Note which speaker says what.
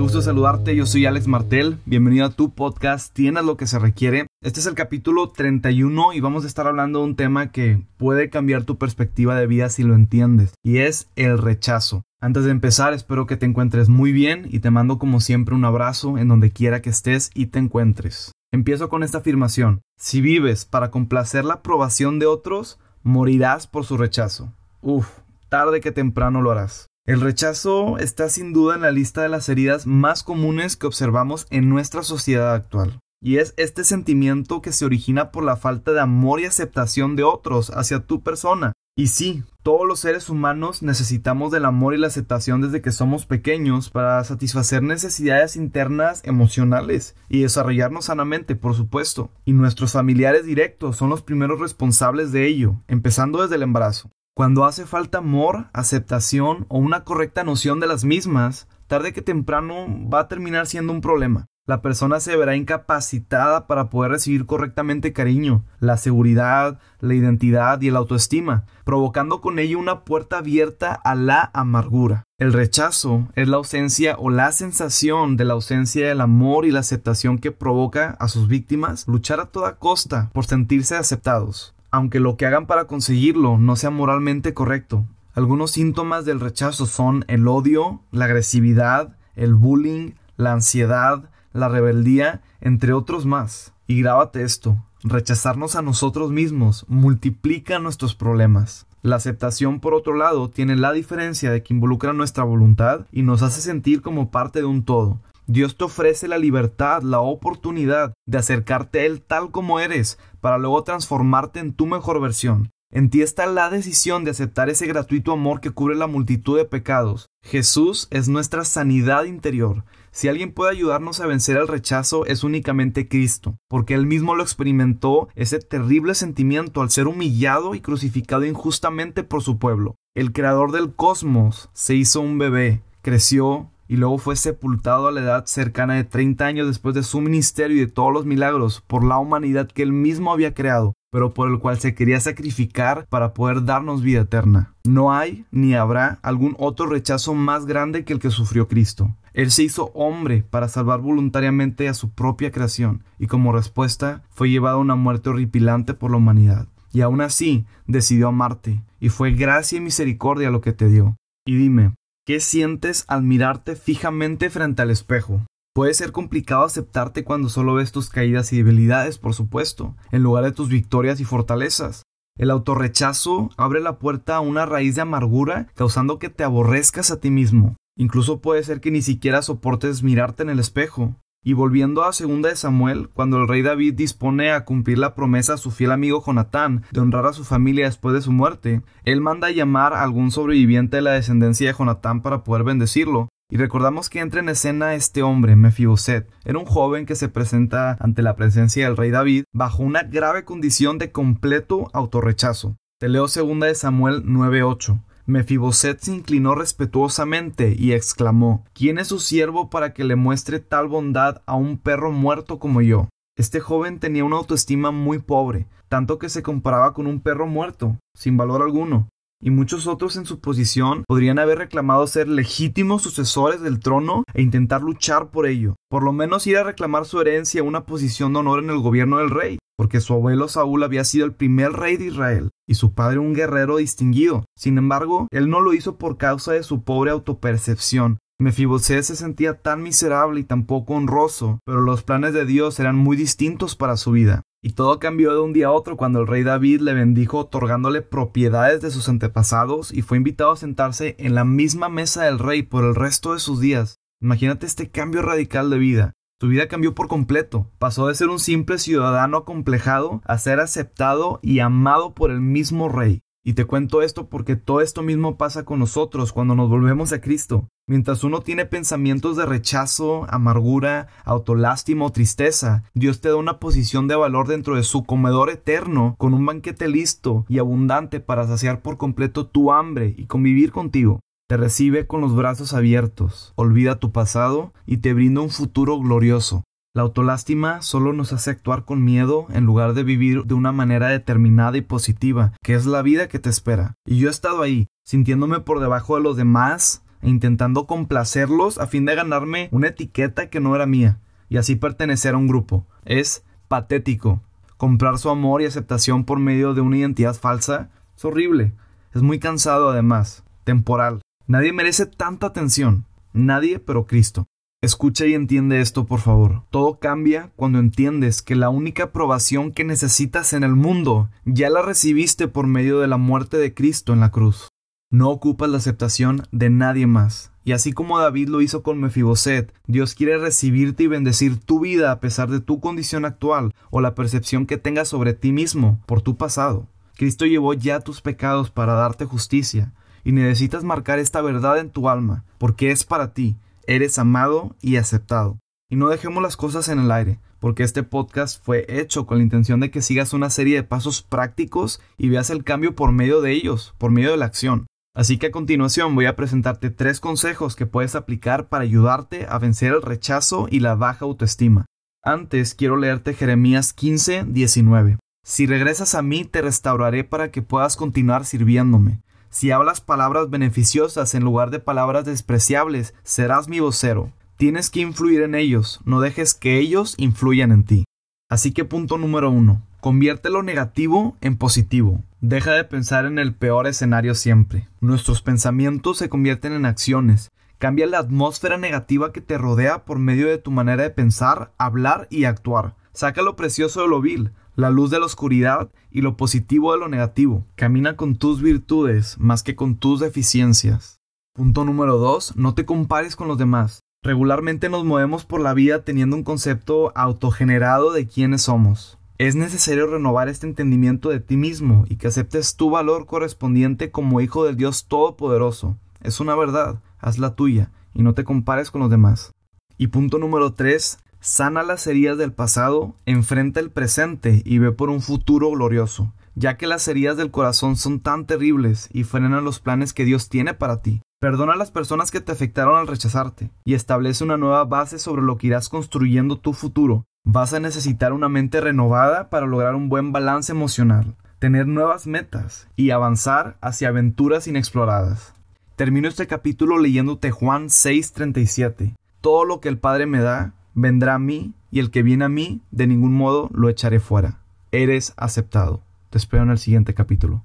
Speaker 1: Qué gusto saludarte, yo soy Alex Martel, bienvenido a tu podcast Tienes lo que se requiere. Este es el capítulo 31 y vamos a estar hablando de un tema que puede cambiar tu perspectiva de vida si lo entiendes, y es el rechazo. Antes de empezar, espero que te encuentres muy bien y te mando como siempre un abrazo en donde quiera que estés y te encuentres. Empiezo con esta afirmación. Si vives para complacer la aprobación de otros, morirás por su rechazo. Uf, tarde que temprano lo harás. El rechazo está sin duda en la lista de las heridas más comunes que observamos en nuestra sociedad actual. Y es este sentimiento que se origina por la falta de amor y aceptación de otros hacia tu persona. Y sí, todos los seres humanos necesitamos del amor y la aceptación desde que somos pequeños para satisfacer necesidades internas emocionales y desarrollarnos sanamente, por supuesto. Y nuestros familiares directos son los primeros responsables de ello, empezando desde el embarazo. Cuando hace falta amor, aceptación o una correcta noción de las mismas, tarde que temprano va a terminar siendo un problema. La persona se verá incapacitada para poder recibir correctamente cariño, la seguridad, la identidad y la autoestima, provocando con ello una puerta abierta a la amargura. El rechazo es la ausencia o la sensación de la ausencia del amor y la aceptación que provoca a sus víctimas luchar a toda costa por sentirse aceptados aunque lo que hagan para conseguirlo no sea moralmente correcto. Algunos síntomas del rechazo son el odio, la agresividad, el bullying, la ansiedad, la rebeldía, entre otros más. Y grábate esto, rechazarnos a nosotros mismos multiplica nuestros problemas. La aceptación, por otro lado, tiene la diferencia de que involucra nuestra voluntad y nos hace sentir como parte de un todo. Dios te ofrece la libertad, la oportunidad de acercarte a Él tal como eres, para luego transformarte en tu mejor versión. En ti está la decisión de aceptar ese gratuito amor que cubre la multitud de pecados. Jesús es nuestra sanidad interior. Si alguien puede ayudarnos a vencer el rechazo es únicamente Cristo, porque Él mismo lo experimentó ese terrible sentimiento al ser humillado y crucificado injustamente por su pueblo. El creador del cosmos se hizo un bebé, creció, y luego fue sepultado a la edad cercana de 30 años después de su ministerio y de todos los milagros por la humanidad que él mismo había creado, pero por el cual se quería sacrificar para poder darnos vida eterna. No hay ni habrá algún otro rechazo más grande que el que sufrió Cristo. Él se hizo hombre para salvar voluntariamente a su propia creación, y como respuesta fue llevado a una muerte horripilante por la humanidad. Y aún así decidió amarte, y fue gracia y misericordia lo que te dio. Y dime, ¿Qué sientes al mirarte fijamente frente al espejo? Puede ser complicado aceptarte cuando solo ves tus caídas y debilidades, por supuesto, en lugar de tus victorias y fortalezas. El autorrechazo abre la puerta a una raíz de amargura, causando que te aborrezcas a ti mismo. Incluso puede ser que ni siquiera soportes mirarte en el espejo. Y volviendo a segunda de Samuel, cuando el rey David dispone a cumplir la promesa a su fiel amigo Jonatán de honrar a su familia después de su muerte, él manda llamar a algún sobreviviente de la descendencia de Jonatán para poder bendecirlo. Y recordamos que entra en escena este hombre, Mefiboset. Era un joven que se presenta ante la presencia del rey David bajo una grave condición de completo autorrechazo. Te leo segunda de Samuel 9:8. Mefiboset se inclinó respetuosamente y exclamó ¿Quién es su siervo para que le muestre tal bondad a un perro muerto como yo? Este joven tenía una autoestima muy pobre, tanto que se comparaba con un perro muerto, sin valor alguno, y muchos otros en su posición podrían haber reclamado ser legítimos sucesores del trono e intentar luchar por ello, por lo menos ir a reclamar su herencia una posición de honor en el gobierno del rey, porque su abuelo Saúl había sido el primer rey de Israel y su padre un guerrero distinguido. Sin embargo, él no lo hizo por causa de su pobre autopercepción. Mefiboset se sentía tan miserable y tan poco honroso, pero los planes de Dios eran muy distintos para su vida. Y todo cambió de un día a otro cuando el rey David le bendijo otorgándole propiedades de sus antepasados y fue invitado a sentarse en la misma mesa del rey por el resto de sus días. Imagínate este cambio radical de vida. Su vida cambió por completo. Pasó de ser un simple ciudadano acomplejado a ser aceptado y amado por el mismo rey. Y te cuento esto porque todo esto mismo pasa con nosotros cuando nos volvemos a Cristo. Mientras uno tiene pensamientos de rechazo, amargura, autolástima o tristeza, Dios te da una posición de valor dentro de su comedor eterno, con un banquete listo y abundante para saciar por completo tu hambre y convivir contigo te recibe con los brazos abiertos, olvida tu pasado y te brinda un futuro glorioso. La autolástima solo nos hace actuar con miedo en lugar de vivir de una manera determinada y positiva, que es la vida que te espera. Y yo he estado ahí, sintiéndome por debajo de los demás, e intentando complacerlos a fin de ganarme una etiqueta que no era mía y así pertenecer a un grupo. Es patético. Comprar su amor y aceptación por medio de una identidad falsa es horrible. Es muy cansado además, temporal. Nadie merece tanta atención. Nadie pero Cristo. Escucha y entiende esto, por favor. Todo cambia cuando entiendes que la única aprobación que necesitas en el mundo ya la recibiste por medio de la muerte de Cristo en la cruz. No ocupas la aceptación de nadie más. Y así como David lo hizo con Mefiboset, Dios quiere recibirte y bendecir tu vida a pesar de tu condición actual o la percepción que tengas sobre ti mismo por tu pasado. Cristo llevó ya tus pecados para darte justicia, y necesitas marcar esta verdad en tu alma, porque es para ti, eres amado y aceptado. Y no dejemos las cosas en el aire, porque este podcast fue hecho con la intención de que sigas una serie de pasos prácticos y veas el cambio por medio de ellos, por medio de la acción. Así que a continuación voy a presentarte tres consejos que puedes aplicar para ayudarte a vencer el rechazo y la baja autoestima. Antes quiero leerte Jeremías 15, 19. Si regresas a mí te restauraré para que puedas continuar sirviéndome. Si hablas palabras beneficiosas en lugar de palabras despreciables, serás mi vocero. Tienes que influir en ellos, no dejes que ellos influyan en ti. Así que punto número uno, convierte lo negativo en positivo. Deja de pensar en el peor escenario siempre. Nuestros pensamientos se convierten en acciones. Cambia la atmósfera negativa que te rodea por medio de tu manera de pensar, hablar y actuar. Saca lo precioso de lo vil, la luz de la oscuridad y lo positivo de lo negativo. Camina con tus virtudes más que con tus deficiencias. Punto número 2. No te compares con los demás. Regularmente nos movemos por la vida teniendo un concepto autogenerado de quiénes somos. Es necesario renovar este entendimiento de ti mismo y que aceptes tu valor correspondiente como hijo del Dios Todopoderoso. Es una verdad, haz la tuya y no te compares con los demás. Y punto número 3, sana las heridas del pasado, enfrenta el presente y ve por un futuro glorioso, ya que las heridas del corazón son tan terribles y frenan los planes que Dios tiene para ti. Perdona a las personas que te afectaron al rechazarte y establece una nueva base sobre lo que irás construyendo tu futuro. Vas a necesitar una mente renovada para lograr un buen balance emocional, tener nuevas metas y avanzar hacia aventuras inexploradas. Termino este capítulo leyéndote Juan 6:37. Todo lo que el Padre me da, vendrá a mí, y el que viene a mí, de ningún modo lo echaré fuera. Eres aceptado. Te espero en el siguiente capítulo.